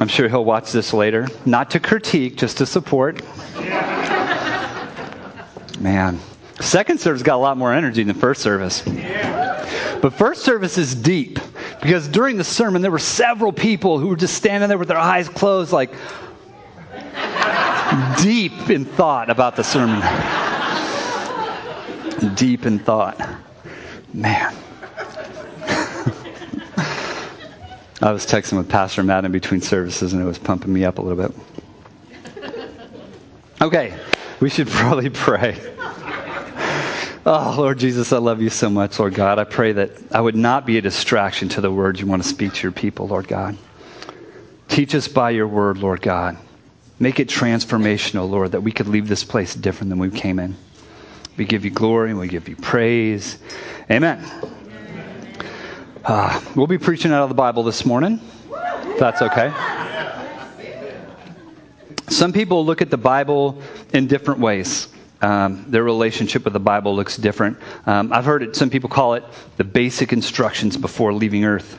I'm sure he'll watch this later. Not to critique, just to support. Man, second service got a lot more energy than first service. But first service is deep because during the sermon, there were several people who were just standing there with their eyes closed, like deep in thought about the sermon. deep in thought. Man. I was texting with Pastor Matt in between services, and it was pumping me up a little bit. Okay, we should probably pray. Oh, Lord Jesus, I love you so much, Lord God. I pray that I would not be a distraction to the words you want to speak to your people, Lord God. Teach us by your word, Lord God. Make it transformational, Lord, that we could leave this place different than we came in. We give you glory and we give you praise. Amen. Uh, we'll be preaching out of the Bible this morning, that's okay. Some people look at the Bible in different ways. Um, their relationship with the Bible looks different. Um, I've heard it, some people call it the basic instructions before leaving earth.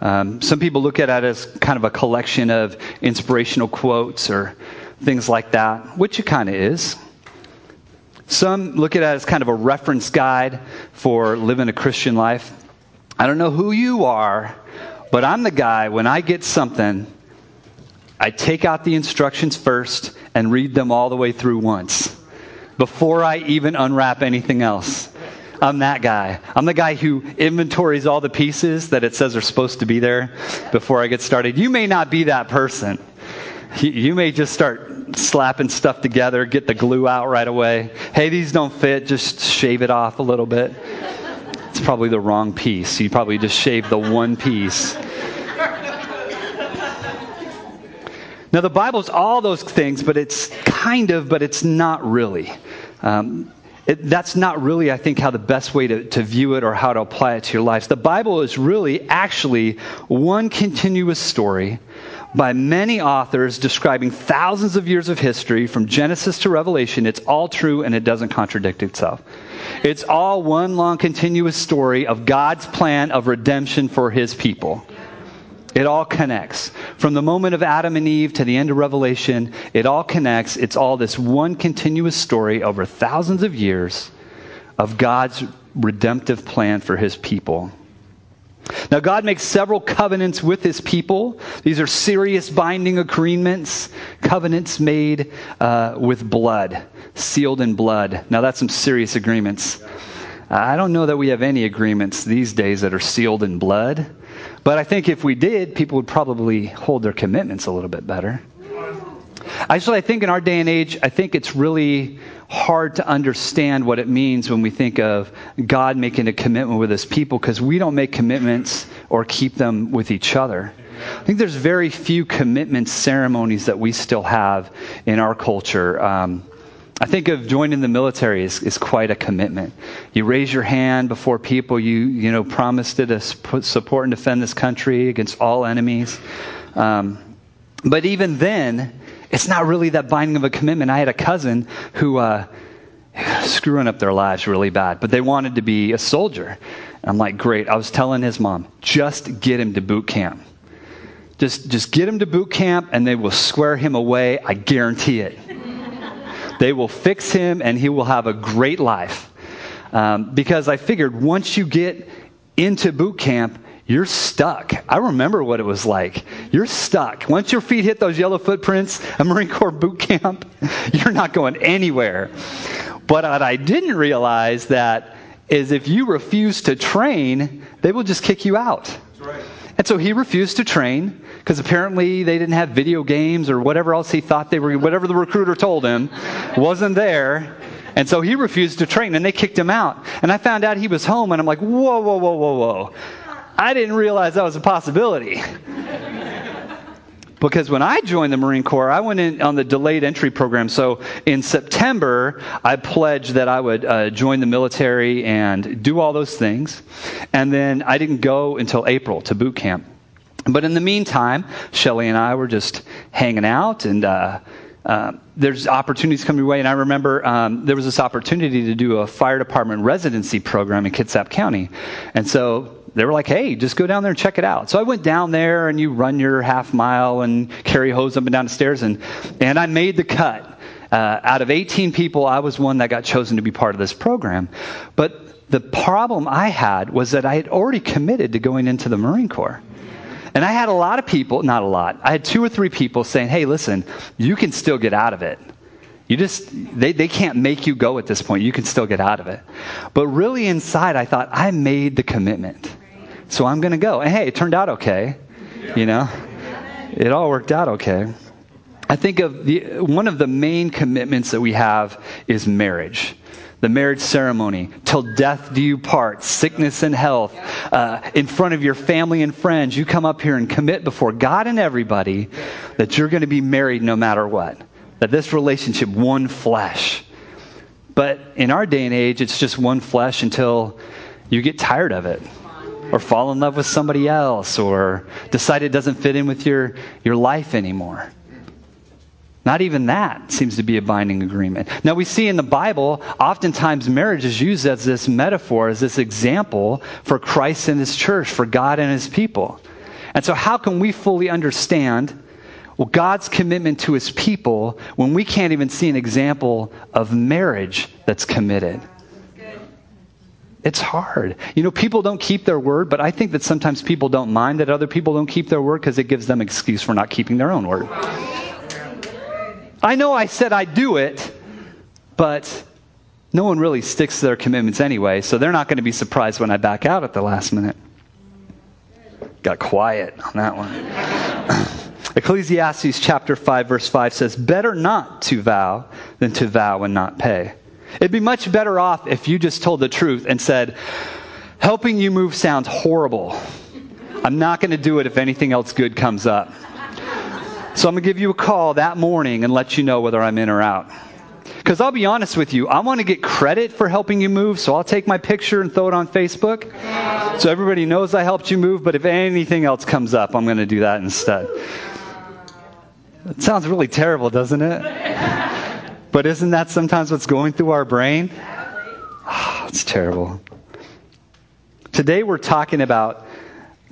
Um, some people look at it as kind of a collection of inspirational quotes or things like that, which it kind of is. Some look at it as kind of a reference guide for living a Christian life. I don't know who you are, but I'm the guy, when I get something, I take out the instructions first and read them all the way through once before I even unwrap anything else. I'm that guy. I'm the guy who inventories all the pieces that it says are supposed to be there before I get started. You may not be that person. You may just start slapping stuff together, get the glue out right away. Hey, these don't fit, just shave it off a little bit. It's probably the wrong piece. You probably just shaved the one piece. Now, the Bible's all those things, but it's kind of, but it's not really. Um, it, that's not really, I think, how the best way to, to view it or how to apply it to your lives. The Bible is really actually one continuous story by many authors describing thousands of years of history from Genesis to Revelation. It's all true and it doesn't contradict itself. It's all one long continuous story of God's plan of redemption for his people. It all connects. From the moment of Adam and Eve to the end of Revelation, it all connects. It's all this one continuous story over thousands of years of God's redemptive plan for his people. Now, God makes several covenants with his people. These are serious binding agreements, covenants made uh, with blood, sealed in blood. Now, that's some serious agreements. I don't know that we have any agreements these days that are sealed in blood. But I think if we did, people would probably hold their commitments a little bit better. Actually, I think in our day and age, I think it's really hard to understand what it means when we think of God making a commitment with his people because we don't make commitments or keep them with each other. I think there's very few commitment ceremonies that we still have in our culture. Um, I think of joining the military is, is quite a commitment. You raise your hand before people. You you know promise to support and defend this country against all enemies. Um, but even then, it's not really that binding of a commitment. I had a cousin who uh, screwing up their lives really bad, but they wanted to be a soldier. I'm like, great. I was telling his mom, just get him to boot camp. Just just get him to boot camp, and they will square him away. I guarantee it. They will fix him and he will have a great life. Um, because I figured once you get into boot camp, you're stuck. I remember what it was like. You're stuck. Once your feet hit those yellow footprints at Marine Corps boot camp, you're not going anywhere. But what I didn't realize that is if you refuse to train, they will just kick you out. Right. And so he refused to train because apparently they didn't have video games or whatever else he thought they were, whatever the recruiter told him wasn't there. And so he refused to train and they kicked him out. And I found out he was home and I'm like, whoa, whoa, whoa, whoa, whoa. I didn't realize that was a possibility. because when I joined the Marine Corps, I went in on the delayed entry program. So in September, I pledged that I would uh, join the military and do all those things. And then I didn't go until April to boot camp. But in the meantime, Shelly and I were just hanging out, and uh, uh, there's opportunities coming your way. And I remember um, there was this opportunity to do a fire department residency program in Kitsap County. And so they were like, hey, just go down there and check it out. So I went down there and you run your half mile and carry hose up and down the stairs. And, and I made the cut. Uh, out of 18 people, I was one that got chosen to be part of this program. But the problem I had was that I had already committed to going into the Marine Corps. And I had a lot of people, not a lot, I had two or three people saying, hey, listen, you can still get out of it. You just, they, they can't make you go at this point. You can still get out of it. But really inside, I thought, I made the commitment. So I'm going to go. And hey, it turned out okay. You know, it all worked out okay. I think of the, one of the main commitments that we have is marriage the marriage ceremony, till death do you part, sickness and health, uh, in front of your family and friends. You come up here and commit before God and everybody that you're going to be married no matter what that this relationship, one flesh. But in our day and age, it's just one flesh until you get tired of it or fall in love with somebody else or decide it doesn't fit in with your, your life anymore. Not even that seems to be a binding agreement. Now, we see in the Bible, oftentimes marriage is used as this metaphor, as this example for Christ and his church, for God and his people. And so, how can we fully understand well, God's commitment to his people when we can't even see an example of marriage that's committed. It's hard. You know, people don't keep their word, but I think that sometimes people don't mind that other people don't keep their word because it gives them excuse for not keeping their own word. I know I said I'd do it, but no one really sticks to their commitments anyway, so they're not going to be surprised when I back out at the last minute. Got quiet on that one. Ecclesiastes chapter 5 verse 5 says, "Better not to vow than to vow and not pay." It'd be much better off if you just told the truth and said, "Helping you move sounds horrible. I'm not going to do it if anything else good comes up." So I'm going to give you a call that morning and let you know whether I'm in or out. Because I'll be honest with you, I want to get credit for helping you move, so I'll take my picture and throw it on Facebook. So everybody knows I helped you move, but if anything else comes up, I'm going to do that instead. It sounds really terrible, doesn't it? but isn't that sometimes what's going through our brain? Oh, it's terrible. Today we're talking about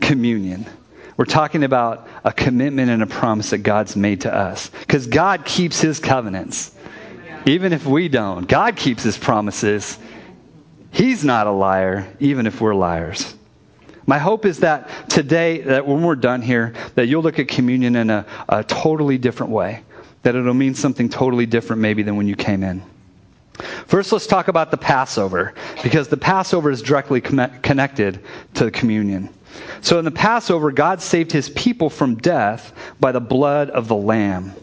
communion. We're talking about a commitment and a promise that God's made to us. Because God keeps his covenants. Even if we don't, God keeps his promises. He's not a liar, even if we're liars. My hope is that today, that when we're done here, that you'll look at communion in a, a totally different way, that it'll mean something totally different maybe than when you came in. First, let's talk about the Passover, because the Passover is directly connected to the communion. So, in the Passover, God saved his people from death by the blood of the Lamb.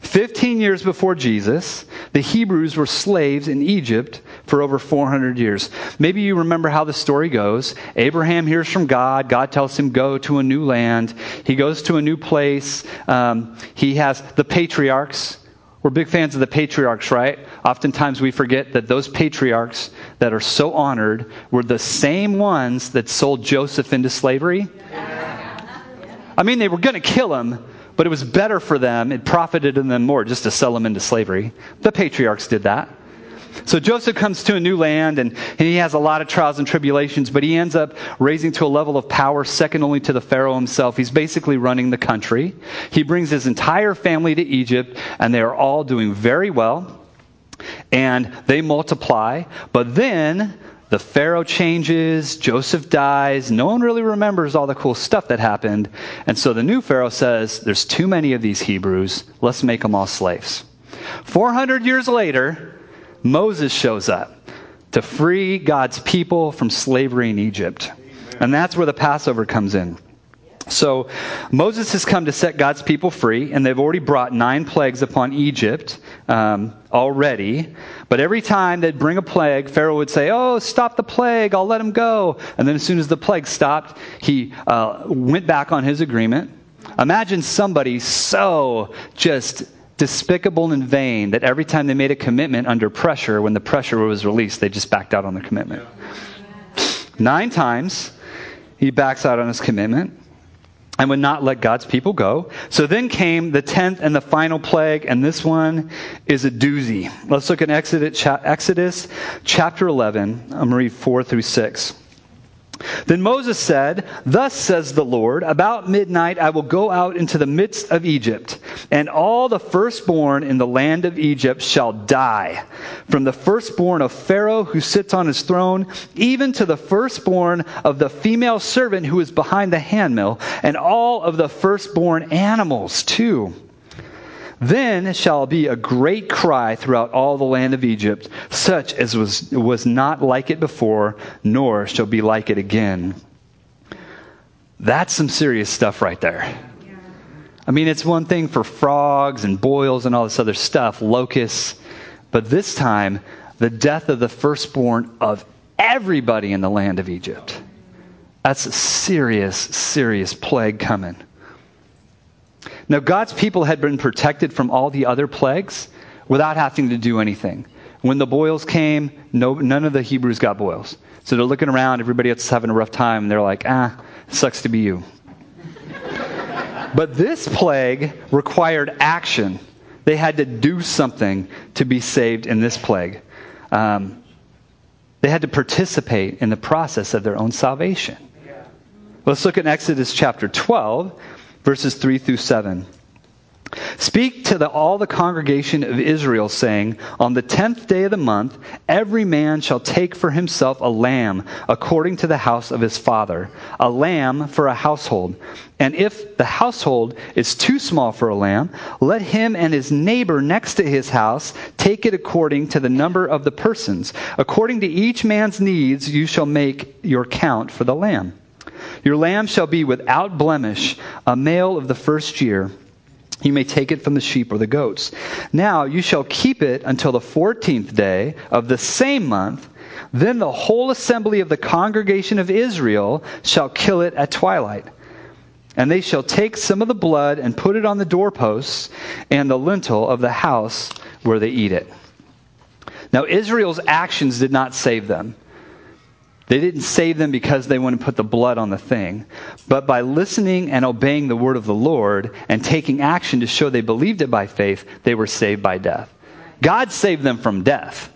15 years before Jesus, the Hebrews were slaves in Egypt for over 400 years. Maybe you remember how the story goes. Abraham hears from God. God tells him, Go to a new land. He goes to a new place. Um, he has the patriarchs. We're big fans of the patriarchs, right? Oftentimes we forget that those patriarchs that are so honored were the same ones that sold Joseph into slavery. I mean, they were going to kill him, but it was better for them, it profited them more just to sell him into slavery. The patriarchs did that. So Joseph comes to a new land and, and, he has a lot of trials and tribulations, but he ends up raising to a level of power second only to the Pharaoh himself. He's basically running the country. He brings his entire family to Egypt, and they are all doing very well. And they multiply. But then the Pharaoh changes, Joseph dies, no one really remembers all the cool stuff that happened. And so the new Pharaoh says, There's too many of these Hebrews, let's make them all slaves. 400 years later, Moses shows up to free God's people from slavery in Egypt. And that's where the Passover comes in. So Moses has come to set God's people free, and they've already brought nine plagues upon Egypt um, already. But every time they'd bring a plague, Pharaoh would say, Oh, stop the plague, I'll let him go. And then as soon as the plague stopped, he uh, went back on his agreement. Imagine somebody so just despicable and vain that every time they made a commitment under pressure, when the pressure was released, they just backed out on the commitment. Nine times he backs out on his commitment and would not let God's people go. So then came the tenth and the final plague, and this one is a doozy. Let's look at Exodus, chapter 11. I'm going to read 4 through 6. Then Moses said, Thus says the Lord, about midnight I will go out into the midst of Egypt, and all the firstborn in the land of Egypt shall die, from the firstborn of Pharaoh who sits on his throne, even to the firstborn of the female servant who is behind the handmill, and all of the firstborn animals too. Then shall be a great cry throughout all the land of Egypt, such as was, was not like it before, nor shall be like it again. That's some serious stuff right there. I mean, it's one thing for frogs and boils and all this other stuff, locusts, but this time, the death of the firstborn of everybody in the land of Egypt. That's a serious, serious plague coming. Now, God's people had been protected from all the other plagues without having to do anything. When the boils came, no, none of the Hebrews got boils. So they're looking around, everybody else is having a rough time, and they're like, ah, sucks to be you. but this plague required action. They had to do something to be saved in this plague. Um, they had to participate in the process of their own salvation. Let's look at Exodus chapter 12 verses 3 through 7. Speak to the, all the congregation of Israel, saying, On the tenth day of the month, every man shall take for himself a lamb according to the house of his father, a lamb for a household. And if the household is too small for a lamb, let him and his neighbor next to his house take it according to the number of the persons. According to each man's needs, you shall make your count for the lamb. Your lamb shall be without blemish, a male of the first year. You may take it from the sheep or the goats. Now you shall keep it until the fourteenth day of the same month. Then the whole assembly of the congregation of Israel shall kill it at twilight. And they shall take some of the blood and put it on the doorposts and the lintel of the house where they eat it. Now, Israel's actions did not save them. They didn't save them because they wouldn't put the blood on the thing, but by listening and obeying the word of the Lord and taking action to show they believed it by faith, they were saved by death. God saved them from death.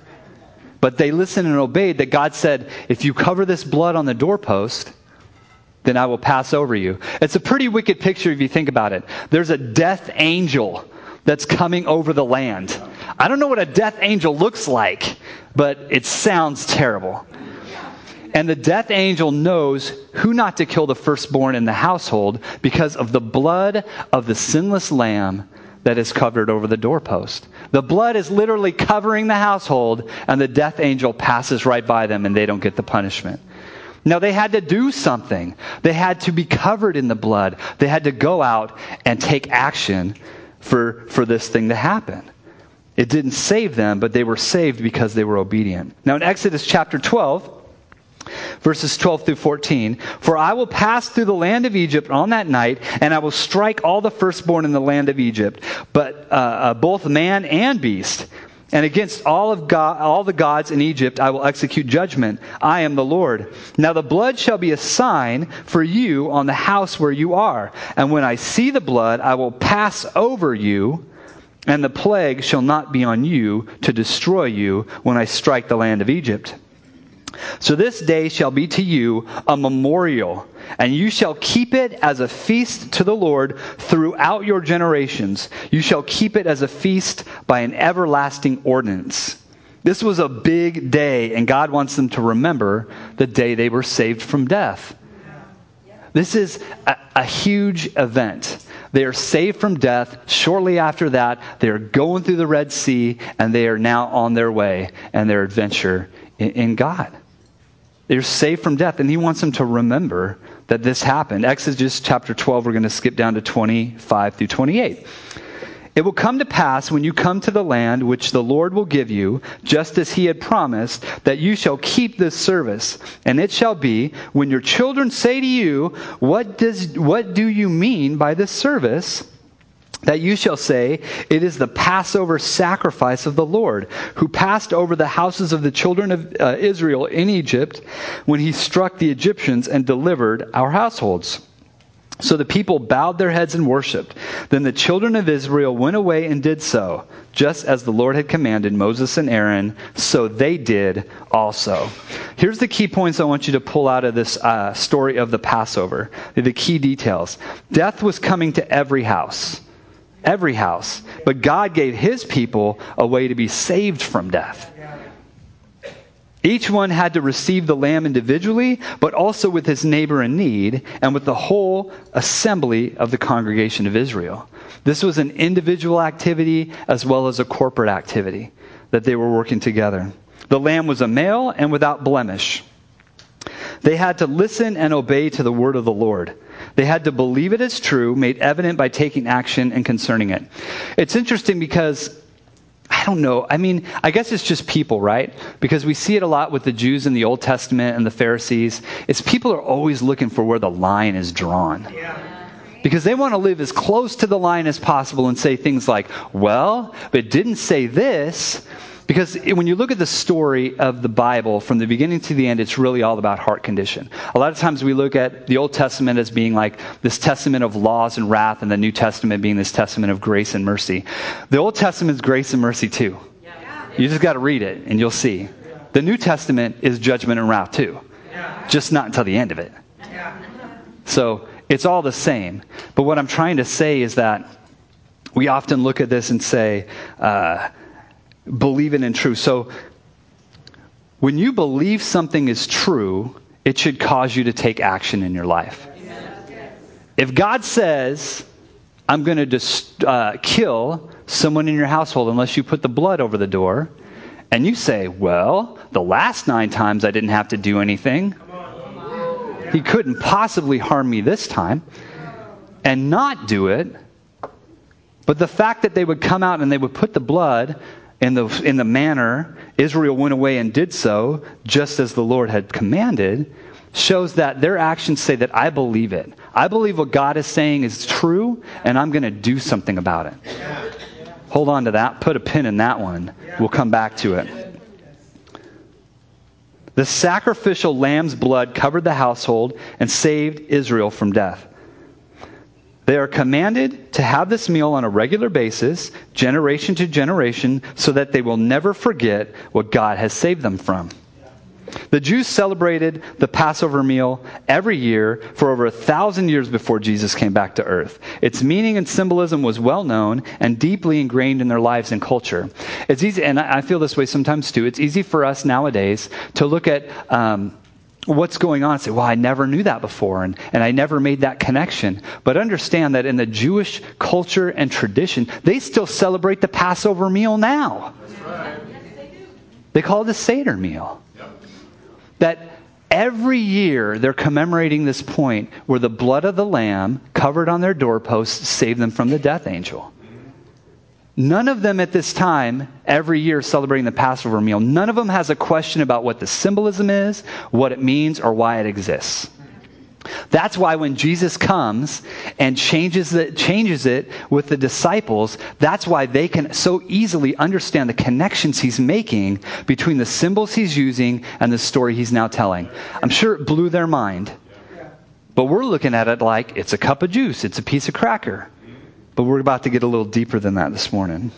But they listened and obeyed that God said, if you cover this blood on the doorpost, then I will pass over you. It's a pretty wicked picture if you think about it. There's a death angel that's coming over the land. I don't know what a death angel looks like, but it sounds terrible. And the death angel knows who not to kill the firstborn in the household because of the blood of the sinless lamb that is covered over the doorpost. The blood is literally covering the household, and the death angel passes right by them, and they don't get the punishment. Now, they had to do something. They had to be covered in the blood. They had to go out and take action for, for this thing to happen. It didn't save them, but they were saved because they were obedient. Now, in Exodus chapter 12, verses 12 through 14. For I will pass through the land of Egypt on that night, and I will strike all the firstborn in the land of Egypt, but uh, uh, both man and beast. And against all of God, all the gods in Egypt, I will execute judgment. I am the Lord. Now the blood shall be a sign for you on the house where you are. And when I see the blood, I will pass over you, and the plague shall not be on you to destroy you when I strike the land of Egypt. So this day shall be to you a memorial, and you shall keep it as a feast to the Lord throughout your generations. You shall keep it as a feast by an everlasting ordinance. This was a big day, and God wants them to remember the day they were saved from death. This is a, a huge event. They are saved from death. Shortly after that, they are going through the Red Sea, and they are now on their way and their adventure in, in God. They're saved from death, and he wants them to remember that this happened. Exodus chapter 12, we're going to skip down to 25 through 28. It will come to pass when you come to the land which the Lord will give you, just as he had promised, that you shall keep this service. And it shall be, when your children say to you, What, does, what do you mean by this service? That you shall say, It is the Passover sacrifice of the Lord, who passed over the houses of the children of uh, Israel in Egypt when he struck the Egyptians and delivered our households. So the people bowed their heads and worshiped. Then the children of Israel went away and did so, just as the Lord had commanded Moses and Aaron, so they did also. Here's the key points I want you to pull out of this uh, story of the Passover. The key details. Death was coming to every house. Every house. But God gave his people a way to be saved from death. Each one had to receive the lamb individually, but also with his neighbor in need and with the whole assembly of the congregation of Israel. This was an individual activity as well as a corporate activity that they were working together. The lamb was a male and without blemish. They had to listen and obey to the word of the Lord. They had to believe it as true, made evident by taking action and concerning it. It's interesting because I don't know. I mean, I guess it's just people, right? Because we see it a lot with the Jews in the Old Testament and the Pharisees. It's people are always looking for where the line is drawn. Yeah. Because they want to live as close to the line as possible and say things like, well, but it didn't say this. Because when you look at the story of the Bible from the beginning to the end, it's really all about heart condition. A lot of times we look at the Old Testament as being like this testament of laws and wrath, and the New Testament being this testament of grace and mercy. The Old Testament is grace and mercy too. You just got to read it, and you'll see. The New Testament is judgment and wrath too, just not until the end of it. So it's all the same. But what I'm trying to say is that we often look at this and say, uh, believing in truth. So when you believe something is true, it should cause you to take action in your life. If God says, I'm going to just uh, kill someone in your household unless you put the blood over the door, and you say, Well, the last nine times I didn't have to do anything, he couldn't possibly harm me this time, and not do it. But the fact that they would come out and they would put the blood in the, in the manner Israel went away and did so, just as the Lord had commanded, shows that their actions say that I believe it. I believe what God is saying is true, and I'm going to do something about it. Hold on to that. Put a pin in that one. We'll come back to it. The sacrificial lamb's blood covered the household and saved Israel from death. They are commanded to have this meal on a regular basis, generation to generation, so that they will never forget what God has saved them from. The Jews celebrated the Passover meal every year for over a thousand years before Jesus came back to earth. Its meaning and symbolism was well known and deeply ingrained in their lives and culture. It's easy, and I feel this way sometimes too. It's easy for us nowadays to look at um, what's going on say, well, I never knew that before, and, and I never made that connection. But understand that in the Jewish culture and tradition, they still celebrate the Passover meal now. They call it the Seder meal. Yep. That every year they're commemorating this point where the blood of the lamb covered on their doorposts saved them from the death angel. None of them at this time, every year celebrating the Passover meal, none of them has a question about what the symbolism is, what it means, or why it exists. That's why when Jesus comes and changes it, changes it with the disciples, that's why they can so easily understand the connections he's making between the symbols he's using and the story he's now telling. I'm sure it blew their mind. But we're looking at it like it's a cup of juice, it's a piece of cracker. But we're about to get a little deeper than that this morning.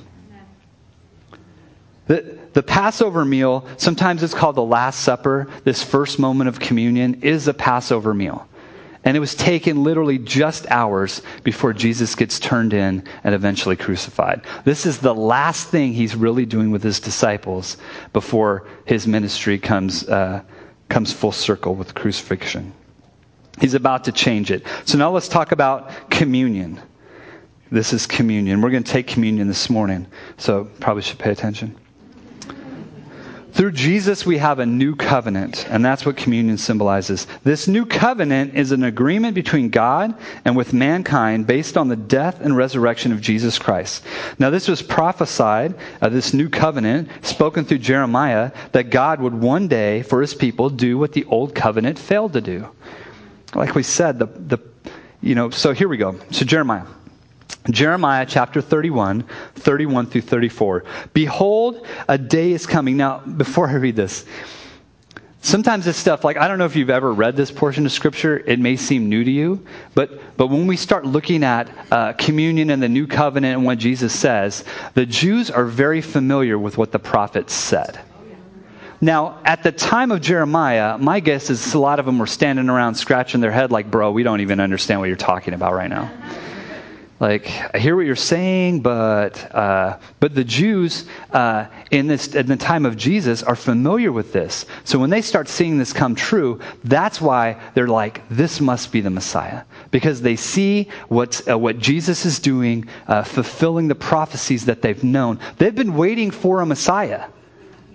The, the Passover meal, sometimes it's called the Last Supper. This first moment of communion is a Passover meal. And it was taken literally just hours before Jesus gets turned in and eventually crucified. This is the last thing he's really doing with his disciples before his ministry comes, uh, comes full circle with crucifixion. He's about to change it. So now let's talk about communion. This is communion. We're going to take communion this morning, so probably should pay attention. Through Jesus, we have a new covenant, and that's what communion symbolizes. This new covenant is an agreement between God and with mankind based on the death and resurrection of Jesus Christ. Now, this was prophesied, uh, this new covenant, spoken through Jeremiah, that God would one day, for his people, do what the old covenant failed to do. Like we said, the, the you know, so here we go. So, Jeremiah. Jeremiah chapter 31, 31 through 34. Behold, a day is coming. Now, before I read this, sometimes this stuff, like, I don't know if you've ever read this portion of Scripture, it may seem new to you, but, but when we start looking at uh, communion and the new covenant and what Jesus says, the Jews are very familiar with what the prophets said. Now, at the time of Jeremiah, my guess is a lot of them were standing around scratching their head like, bro, we don't even understand what you're talking about right now. Like, I hear what you're saying, but, uh, but the Jews uh, in, this, in the time of Jesus are familiar with this. So when they start seeing this come true, that's why they're like, this must be the Messiah. Because they see what's, uh, what Jesus is doing, uh, fulfilling the prophecies that they've known. They've been waiting for a Messiah,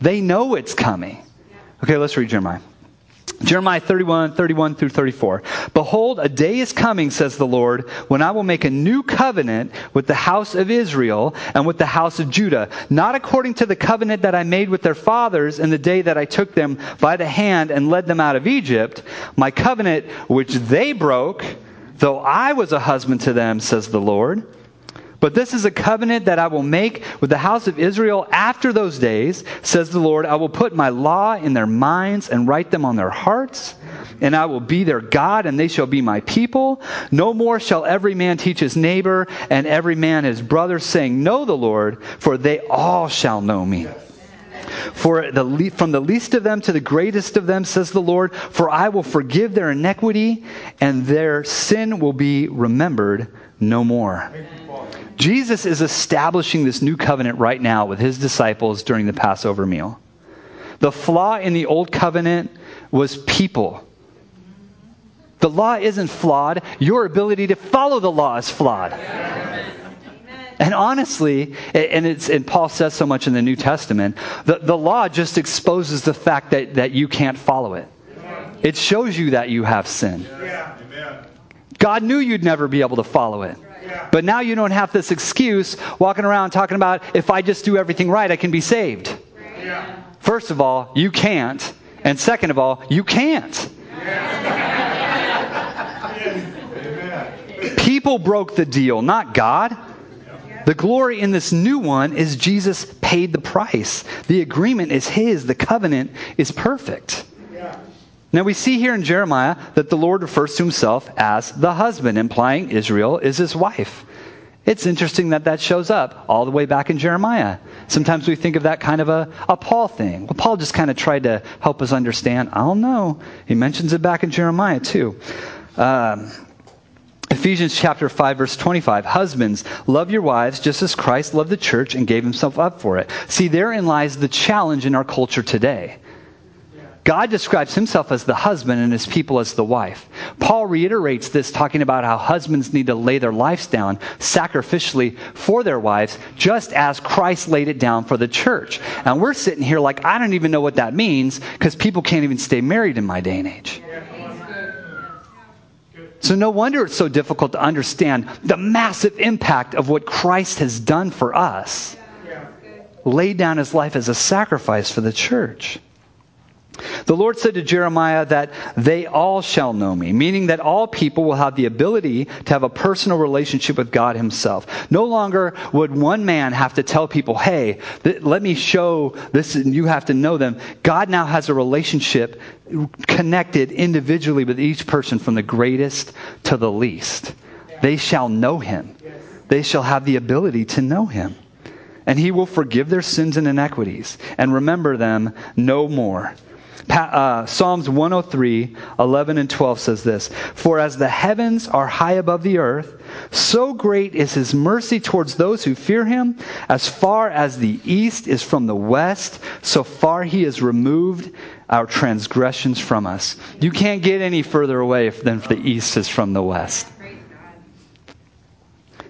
they know it's coming. Okay, let's read Jeremiah. Jeremiah 31, 31 through 34. Behold, a day is coming, says the Lord, when I will make a new covenant with the house of Israel and with the house of Judah, not according to the covenant that I made with their fathers in the day that I took them by the hand and led them out of Egypt, my covenant which they broke, though I was a husband to them, says the Lord. But this is a covenant that I will make with the house of Israel after those days, says the Lord. I will put my law in their minds and write them on their hearts. And I will be their God, and they shall be my people. No more shall every man teach his neighbor and every man his brother, saying, Know the Lord, for they all shall know me. For the, from the least of them to the greatest of them, says the Lord, for I will forgive their iniquity, and their sin will be remembered no more. Jesus is establishing this new covenant right now with his disciples during the Passover meal. The flaw in the old covenant was people. The law isn't flawed, your ability to follow the law is flawed. And honestly, and, it's, and Paul says so much in the New Testament, the, the law just exposes the fact that, that you can't follow it. It shows you that you have sin. God knew you'd never be able to follow it. But now you don't have this excuse walking around talking about if I just do everything right, I can be saved. Yeah. First of all, you can't. And second of all, you can't. People broke the deal, not God. The glory in this new one is Jesus paid the price. The agreement is his, the covenant is perfect. Now we see here in Jeremiah that the Lord refers to himself as the husband, implying Israel is his wife. It's interesting that that shows up all the way back in Jeremiah. Sometimes we think of that kind of a, a Paul thing. Well, Paul just kind of tried to help us understand. I don't know. He mentions it back in Jeremiah too. Um, Ephesians chapter 5 verse 25. Husbands, love your wives just as Christ loved the church and gave himself up for it. See, therein lies the challenge in our culture today. God describes himself as the husband and his people as the wife. Paul reiterates this, talking about how husbands need to lay their lives down sacrificially for their wives, just as Christ laid it down for the church. And we're sitting here like, I don't even know what that means because people can't even stay married in my day and age. So, no wonder it's so difficult to understand the massive impact of what Christ has done for us. Laid down his life as a sacrifice for the church. The Lord said to Jeremiah that they all shall know me, meaning that all people will have the ability to have a personal relationship with God Himself. No longer would one man have to tell people, hey, th- let me show this and you have to know them. God now has a relationship connected individually with each person from the greatest to the least. They shall know Him, they shall have the ability to know Him. And He will forgive their sins and inequities and remember them no more. Uh, Psalms 103, 11 and 12 says this For as the heavens are high above the earth, so great is his mercy towards those who fear him. As far as the east is from the west, so far he has removed our transgressions from us. You can't get any further away than the east is from the west.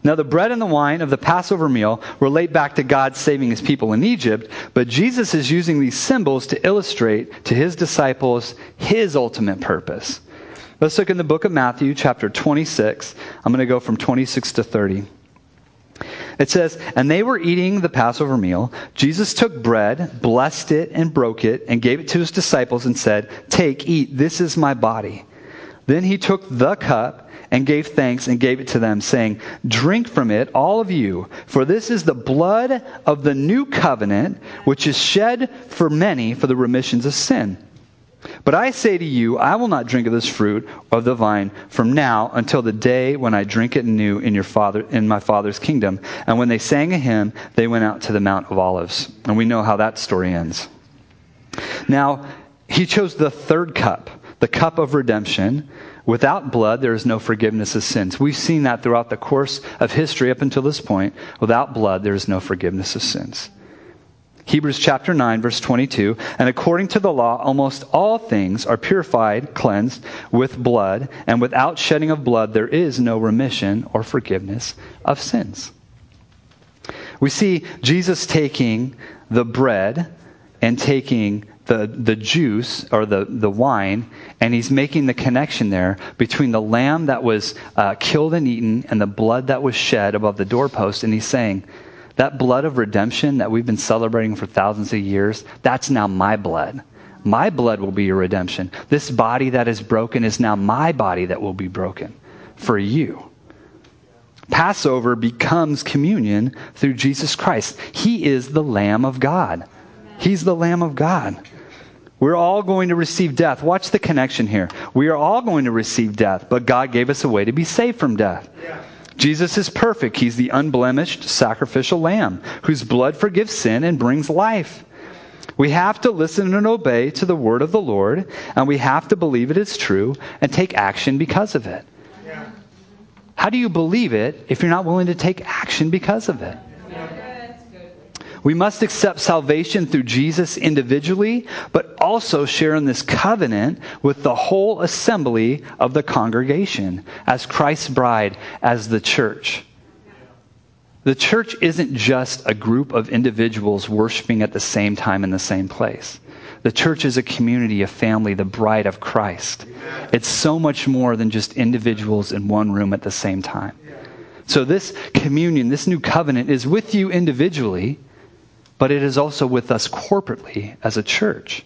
Now, the bread and the wine of the Passover meal relate back to God saving his people in Egypt, but Jesus is using these symbols to illustrate to his disciples his ultimate purpose. Let's look in the book of Matthew, chapter 26. I'm going to go from 26 to 30. It says, And they were eating the Passover meal. Jesus took bread, blessed it, and broke it, and gave it to his disciples and said, Take, eat, this is my body. Then he took the cup and gave thanks and gave it to them, saying, Drink from it, all of you, for this is the blood of the new covenant, which is shed for many for the remissions of sin. But I say to you, I will not drink of this fruit of the vine from now until the day when I drink it new in your father in my father's kingdom. And when they sang a hymn, they went out to the Mount of Olives. And we know how that story ends. Now, he chose the third cup, the cup of redemption. Without blood, there is no forgiveness of sins. We've seen that throughout the course of history up until this point. Without blood, there is no forgiveness of sins. Hebrews chapter 9, verse 22. And according to the law, almost all things are purified, cleansed with blood, and without shedding of blood, there is no remission or forgiveness of sins. We see Jesus taking the bread and taking the, the juice or the, the wine, and he's making the connection there between the lamb that was uh, killed and eaten and the blood that was shed above the doorpost. And he's saying, that blood of redemption that we've been celebrating for thousands of years, that's now my blood. My blood will be your redemption. This body that is broken is now my body that will be broken for you. Passover becomes communion through Jesus Christ. He is the Lamb of God. He's the Lamb of God. We're all going to receive death. Watch the connection here. We are all going to receive death, but God gave us a way to be saved from death. Yeah. Jesus is perfect. He's the unblemished sacrificial lamb whose blood forgives sin and brings life. We have to listen and obey to the word of the Lord, and we have to believe it is true and take action because of it. Yeah. How do you believe it if you're not willing to take action because of it? We must accept salvation through Jesus individually, but also share in this covenant with the whole assembly of the congregation as Christ's bride, as the church. The church isn't just a group of individuals worshiping at the same time in the same place. The church is a community, a family, the bride of Christ. It's so much more than just individuals in one room at the same time. So, this communion, this new covenant, is with you individually, but it is also with us corporately as a church.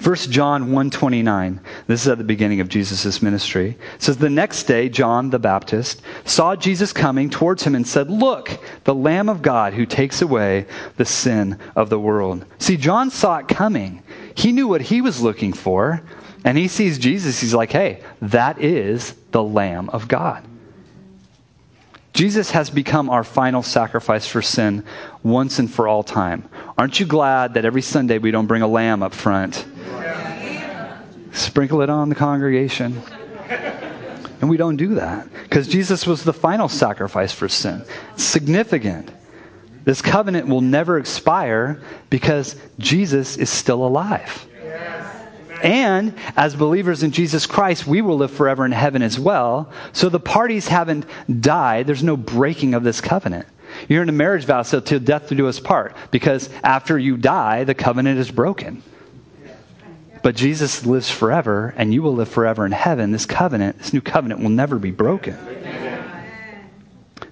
1 John 1:29. This is at the beginning of Jesus' ministry. It says the next day John the Baptist saw Jesus coming towards him and said, "Look, the Lamb of God who takes away the sin of the world." See, John saw it coming. He knew what he was looking for, and he sees Jesus. He's like, "Hey, that is the Lamb of God." Jesus has become our final sacrifice for sin once and for all time. Aren't you glad that every Sunday we don't bring a lamb up front? Sprinkle it on the congregation. And we don't do that because Jesus was the final sacrifice for sin. It's significant. This covenant will never expire because Jesus is still alive. And as believers in Jesus Christ, we will live forever in heaven as well. So the parties haven't died. There's no breaking of this covenant. You're in a marriage vow, so till death do us part, because after you die, the covenant is broken. But Jesus lives forever, and you will live forever in heaven. This covenant, this new covenant, will never be broken.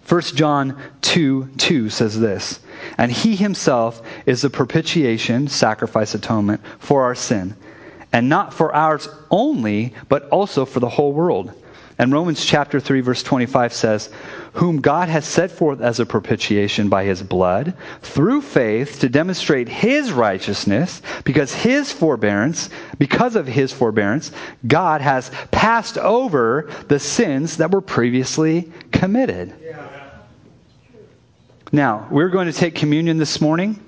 1 John 2 2 says this, and he himself is the propitiation, sacrifice, atonement for our sin and not for ours only, but also for the whole world. And Romans chapter 3 verse 25 says, whom God has set forth as a propitiation by his blood through faith to demonstrate his righteousness because his forbearance, because of his forbearance, God has passed over the sins that were previously committed. Yeah. Now, we're going to take communion this morning.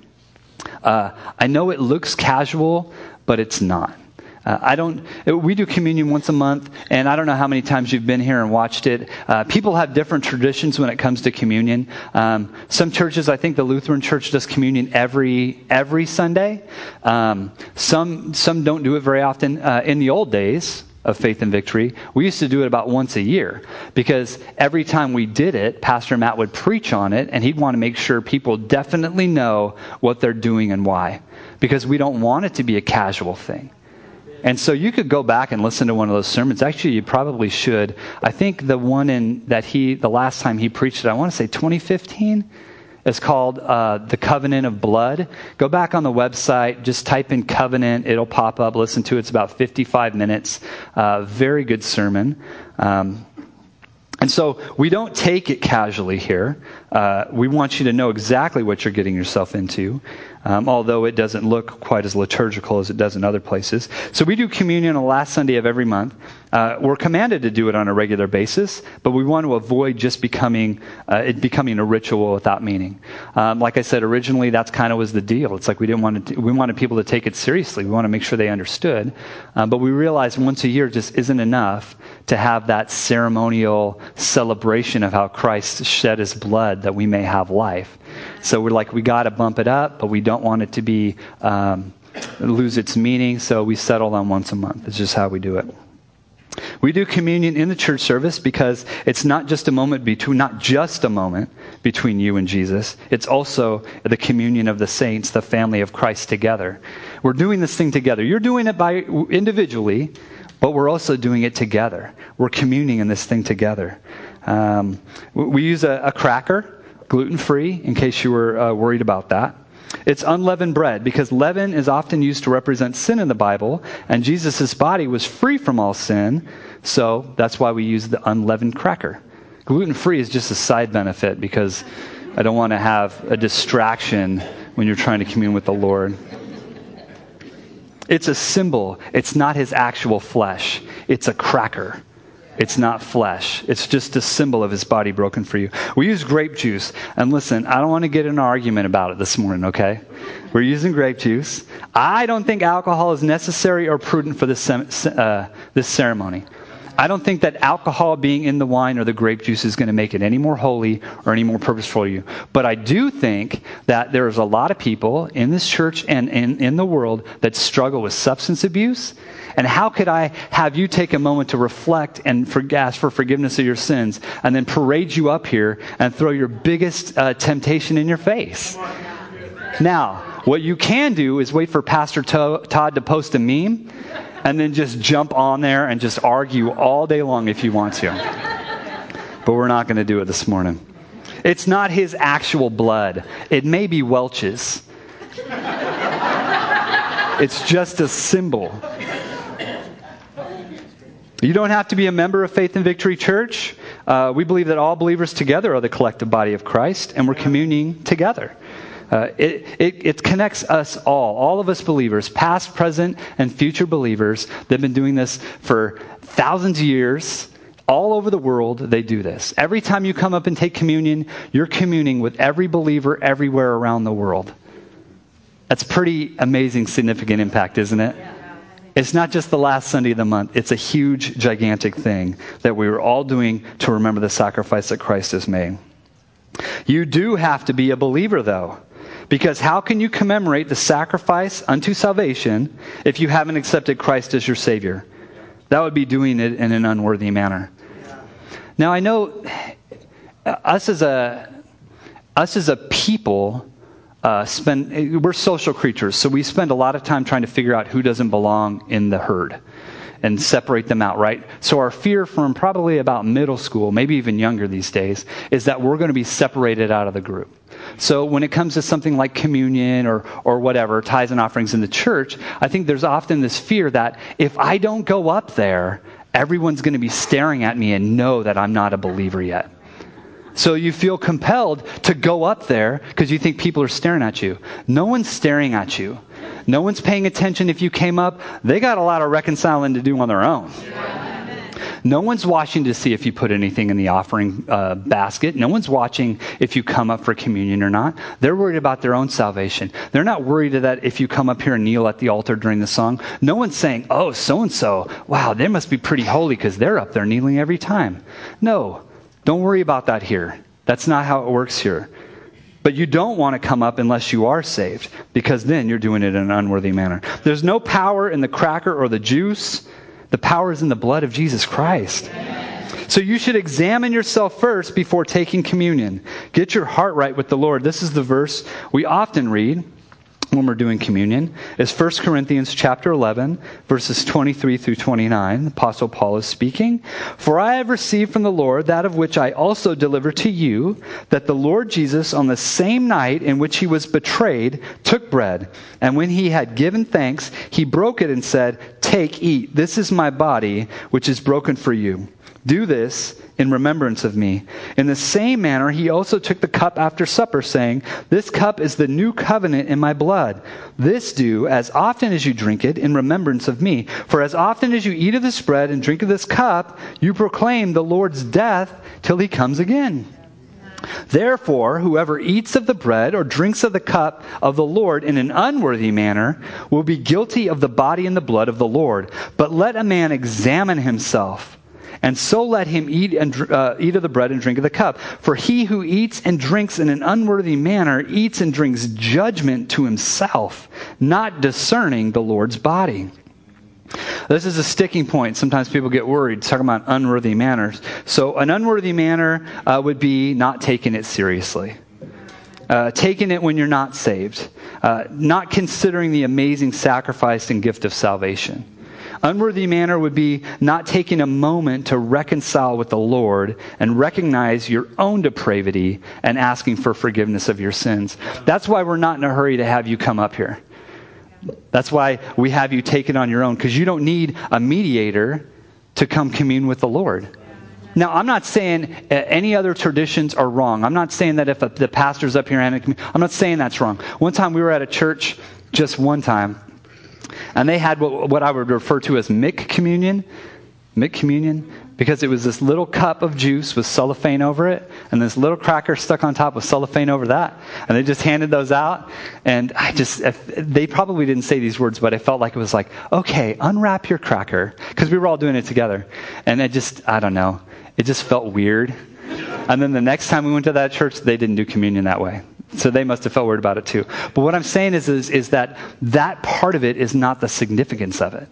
Uh, I know it looks casual, but it's not. Uh, I don't. We do communion once a month, and I don't know how many times you've been here and watched it. Uh, people have different traditions when it comes to communion. Um, some churches, I think the Lutheran Church does communion every every Sunday. Um, some some don't do it very often. Uh, in the old days of Faith and Victory, we used to do it about once a year because every time we did it, Pastor Matt would preach on it, and he'd want to make sure people definitely know what they're doing and why, because we don't want it to be a casual thing. And so you could go back and listen to one of those sermons. Actually, you probably should. I think the one in that he, the last time he preached it, I want to say 2015, is called uh, The Covenant of Blood. Go back on the website, just type in covenant, it'll pop up. Listen to it. It's about 55 minutes. Uh, very good sermon. Um, And so we don't take it casually here. Uh, we want you to know exactly what you're getting yourself into, um, although it doesn't look quite as liturgical as it does in other places. So we do communion on the last Sunday of every month. Uh, we're commanded to do it on a regular basis, but we want to avoid just becoming uh, it becoming a ritual without meaning. Um, like I said originally, that's kind of was the deal. It's like we didn't want to, we wanted people to take it seriously. We want to make sure they understood, uh, but we realized once a year just isn't enough to have that ceremonial celebration of how Christ shed His blood that we may have life. So we're like we got to bump it up, but we don't want it to be um, lose its meaning. So we settle on once a month. It's just how we do it. We do communion in the church service because it's not just a moment between, not just a moment between you and Jesus. It's also the communion of the saints, the family of Christ together. We're doing this thing together. You're doing it by individually, but we're also doing it together. We're communing in this thing together. Um, we use a, a cracker, gluten free, in case you were uh, worried about that. It's unleavened bread because leaven is often used to represent sin in the Bible, and Jesus' body was free from all sin, so that's why we use the unleavened cracker. Gluten free is just a side benefit because I don't want to have a distraction when you're trying to commune with the Lord. It's a symbol, it's not his actual flesh, it's a cracker. It's not flesh. It's just a symbol of his body broken for you. We use grape juice. And listen, I don't want to get in an argument about it this morning, okay? We're using grape juice. I don't think alcohol is necessary or prudent for this, uh, this ceremony. I don't think that alcohol being in the wine or the grape juice is going to make it any more holy or any more purposeful for you. But I do think that there's a lot of people in this church and in, in the world that struggle with substance abuse and how could I have you take a moment to reflect and for, ask for forgiveness of your sins and then parade you up here and throw your biggest uh, temptation in your face? Now, what you can do is wait for Pastor to- Todd to post a meme and then just jump on there and just argue all day long if you want to. But we're not going to do it this morning. It's not his actual blood, it may be Welch's. It's just a symbol. You don't have to be a member of Faith and Victory Church. Uh, we believe that all believers together are the collective body of Christ, and we're communing together. Uh, it, it, it, connects us all, all of us believers, past, present, and future believers that have been doing this for thousands of years. All over the world, they do this. Every time you come up and take communion, you're communing with every believer everywhere around the world. That's pretty amazing, significant impact, isn't it? It's not just the last Sunday of the month, it's a huge, gigantic thing that we are all doing to remember the sacrifice that Christ has made. You do have to be a believer, though, because how can you commemorate the sacrifice unto salvation if you haven't accepted Christ as your Savior? That would be doing it in an unworthy manner. Now, I know us as a, us as a people, uh, spend we're social creatures so we spend a lot of time trying to figure out who doesn't belong in the herd and separate them out right so our fear from probably about middle school maybe even younger these days is that we're going to be separated out of the group so when it comes to something like communion or, or whatever tithes and offerings in the church i think there's often this fear that if i don't go up there everyone's going to be staring at me and know that i'm not a believer yet so you feel compelled to go up there because you think people are staring at you. No one's staring at you. No one's paying attention if you came up. They got a lot of reconciling to do on their own. No one's watching to see if you put anything in the offering uh, basket. No one's watching if you come up for communion or not. They're worried about their own salvation. They're not worried that if you come up here and kneel at the altar during the song, no one's saying, oh, so and so, wow, they must be pretty holy because they're up there kneeling every time. No, don't worry about that here. That's not how it works here. But you don't want to come up unless you are saved, because then you're doing it in an unworthy manner. There's no power in the cracker or the juice. The power is in the blood of Jesus Christ. So you should examine yourself first before taking communion. Get your heart right with the Lord. This is the verse we often read when we're doing communion is 1 Corinthians chapter 11 verses 23 through 29. The apostle Paul is speaking, "For I have received from the Lord that of which I also deliver to you, that the Lord Jesus on the same night in which he was betrayed took bread, and when he had given thanks, he broke it and said, "Take, eat. This is my body, which is broken for you." Do this in remembrance of me. In the same manner, he also took the cup after supper, saying, This cup is the new covenant in my blood. This do as often as you drink it in remembrance of me. For as often as you eat of this bread and drink of this cup, you proclaim the Lord's death till he comes again. Therefore, whoever eats of the bread or drinks of the cup of the Lord in an unworthy manner will be guilty of the body and the blood of the Lord. But let a man examine himself and so let him eat, and, uh, eat of the bread and drink of the cup. For he who eats and drinks in an unworthy manner eats and drinks judgment to himself, not discerning the Lord's body. This is a sticking point. Sometimes people get worried talking about unworthy manners. So, an unworthy manner uh, would be not taking it seriously. Uh, taking it when you're not saved, uh, not considering the amazing sacrifice and gift of salvation. Unworthy manner would be not taking a moment to reconcile with the Lord and recognize your own depravity and asking for forgiveness of your sins. That's why we're not in a hurry to have you come up here. That's why we have you take it on your own, because you don't need a mediator to come commune with the Lord. Now, I'm not saying any other traditions are wrong. I'm not saying that if the pastor's up here I'm not saying that's wrong. One time we were at a church, just one time, and they had what, what I would refer to as Mick communion. Mick communion, because it was this little cup of juice with cellophane over it, and this little cracker stuck on top with cellophane over that. And they just handed those out. And I just, they probably didn't say these words, but I felt like it was like, okay, unwrap your cracker. Because we were all doing it together. And it just, I don't know, it just felt weird. And then the next time we went to that church, they didn't do communion that way. So they must have felt weird about it too. But what I'm saying is, is, is that that part of it is not the significance of it.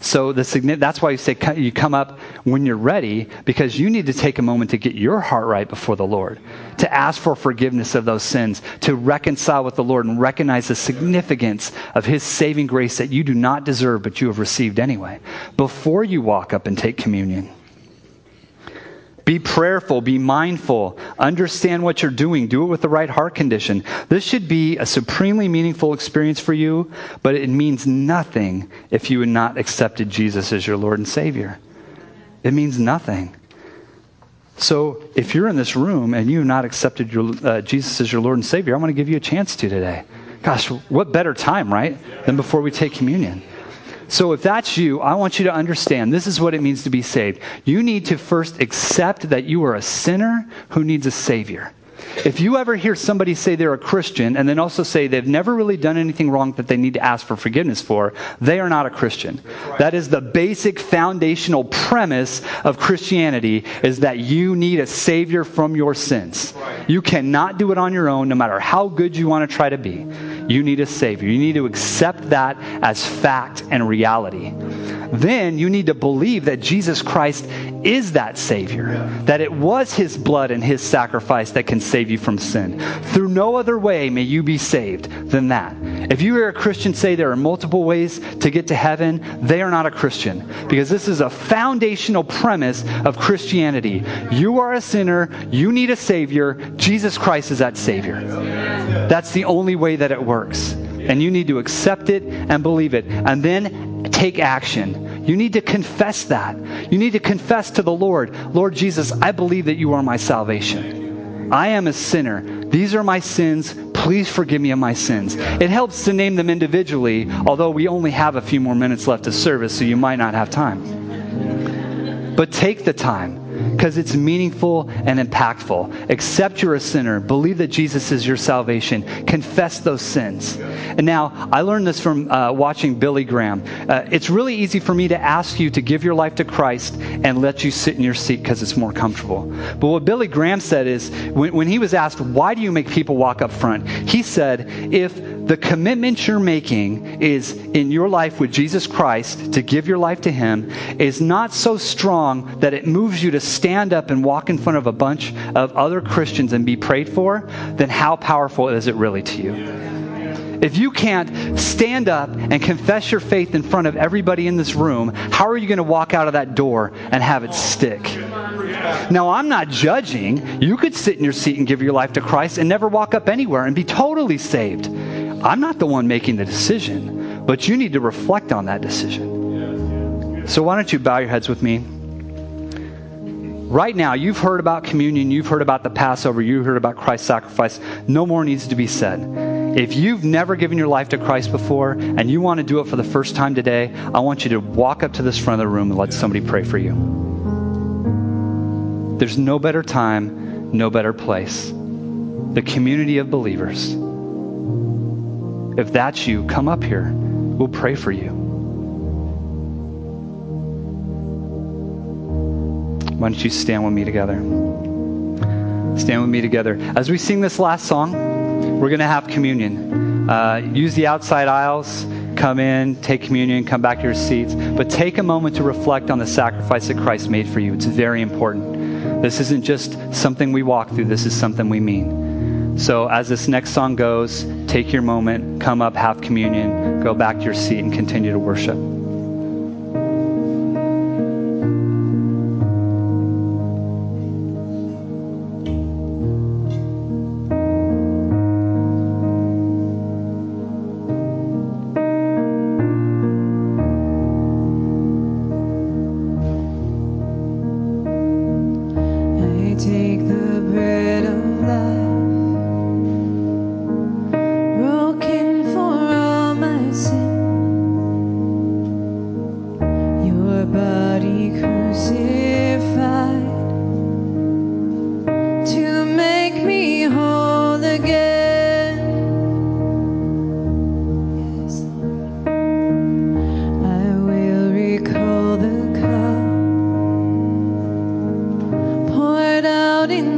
So the, that's why you say you come up when you're ready because you need to take a moment to get your heart right before the Lord, to ask for forgiveness of those sins, to reconcile with the Lord and recognize the significance of His saving grace that you do not deserve but you have received anyway before you walk up and take communion. Be prayerful, be mindful, understand what you're doing, do it with the right heart condition. This should be a supremely meaningful experience for you, but it means nothing if you had not accepted Jesus as your Lord and Savior. It means nothing. So, if you're in this room and you have not accepted your, uh, Jesus as your Lord and Savior, I want to give you a chance to today. Gosh, what better time, right, than before we take communion? So if that's you, I want you to understand this is what it means to be saved. You need to first accept that you are a sinner who needs a Savior. If you ever hear somebody say they're a Christian and then also say they've never really done anything wrong that they need to ask for forgiveness for, they are not a Christian. Right. That is the basic foundational premise of Christianity is that you need a savior from your sins. Right. You cannot do it on your own no matter how good you want to try to be. You need a savior. You need to accept that as fact and reality then you need to believe that Jesus Christ is that Savior, that it was His blood and His sacrifice that can save you from sin. Through no other way may you be saved than that. If you hear a Christian say there are multiple ways to get to heaven, they are not a Christian because this is a foundational premise of Christianity. You are a sinner, you need a Savior, Jesus Christ is that Savior. That's the only way that it works. And you need to accept it and believe it. And then take action. You need to confess that. You need to confess to the Lord, Lord Jesus, I believe that you are my salvation. I am a sinner. These are my sins. Please forgive me of my sins. It helps to name them individually, although we only have a few more minutes left of service, so you might not have time. But take the time because it's meaningful and impactful. Accept you're a sinner. Believe that Jesus is your salvation. Confess those sins. And now, I learned this from uh, watching Billy Graham. Uh, it's really easy for me to ask you to give your life to Christ and let you sit in your seat because it's more comfortable. But what Billy Graham said is when, when he was asked, why do you make people walk up front? He said, if the commitment you're making is in your life with Jesus Christ to give your life to Him is not so strong that it moves you to stand up and walk in front of a bunch of other Christians and be prayed for, then how powerful is it really to you? If you can't stand up and confess your faith in front of everybody in this room, how are you going to walk out of that door and have it stick? Now, I'm not judging. You could sit in your seat and give your life to Christ and never walk up anywhere and be totally saved. I'm not the one making the decision, but you need to reflect on that decision. So, why don't you bow your heads with me? Right now, you've heard about communion, you've heard about the Passover, you've heard about Christ's sacrifice. No more needs to be said. If you've never given your life to Christ before and you want to do it for the first time today, I want you to walk up to this front of the room and let somebody pray for you. There's no better time, no better place. The community of believers. If that's you, come up here. We'll pray for you. Why don't you stand with me together? Stand with me together. As we sing this last song, we're going to have communion. Uh, use the outside aisles, come in, take communion, come back to your seats. But take a moment to reflect on the sacrifice that Christ made for you. It's very important. This isn't just something we walk through, this is something we mean. So, as this next song goes, take your moment, come up, have communion, go back to your seat, and continue to worship.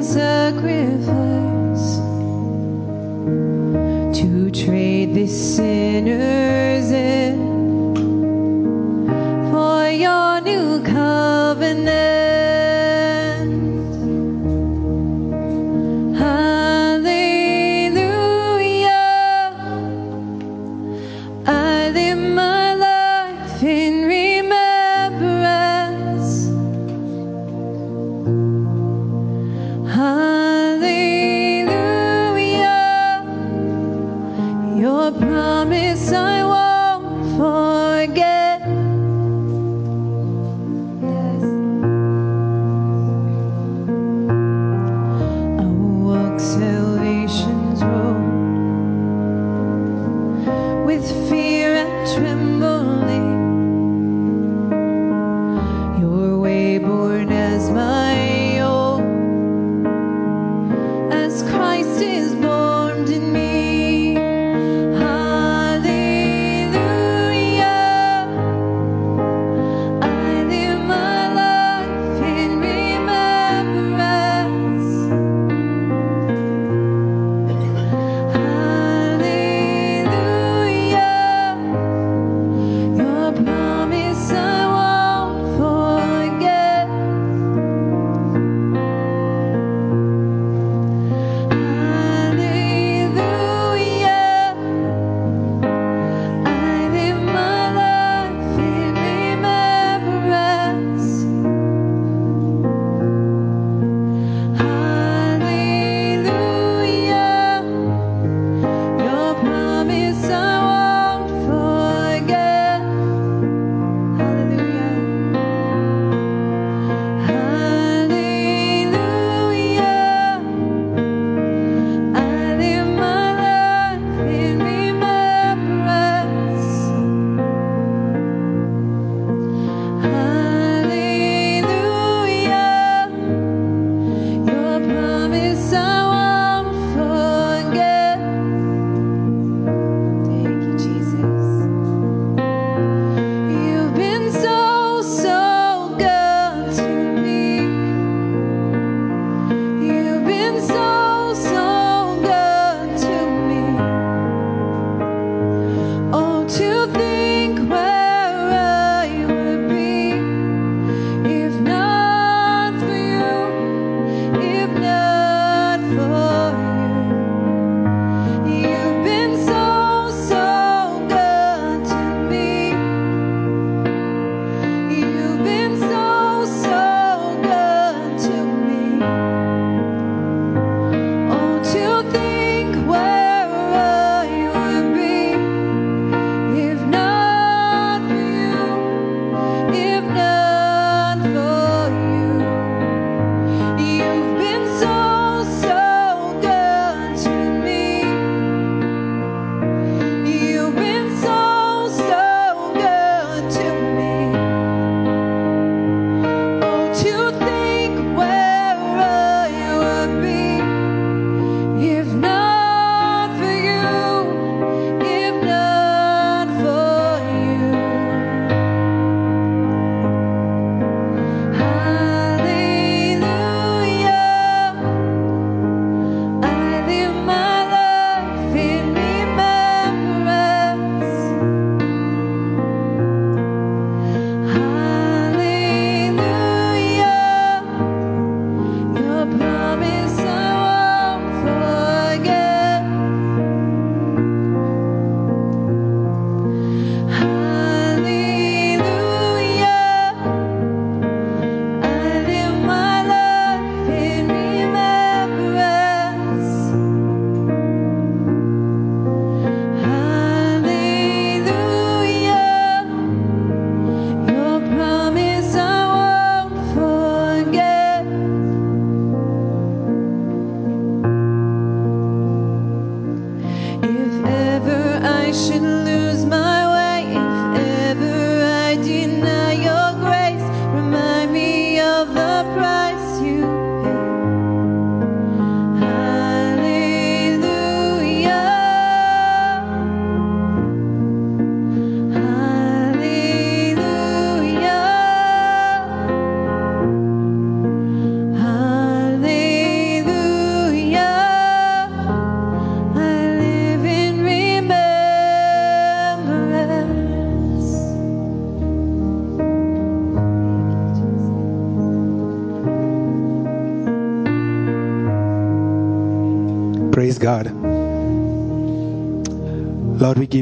sacrifice to trade this sinner.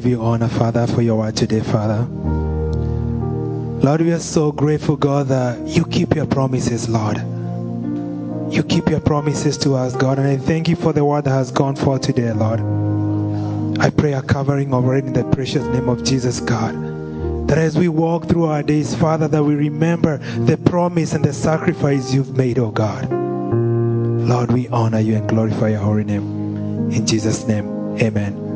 Give you honor, Father, for your word today, Father. Lord, we are so grateful, God, that you keep your promises, Lord. You keep your promises to us, God, and I thank you for the word that has gone forth today, Lord. I pray a covering over it in the precious name of Jesus, God. That as we walk through our days, Father, that we remember the promise and the sacrifice you've made, oh God. Lord, we honor you and glorify your holy name. In Jesus' name, amen.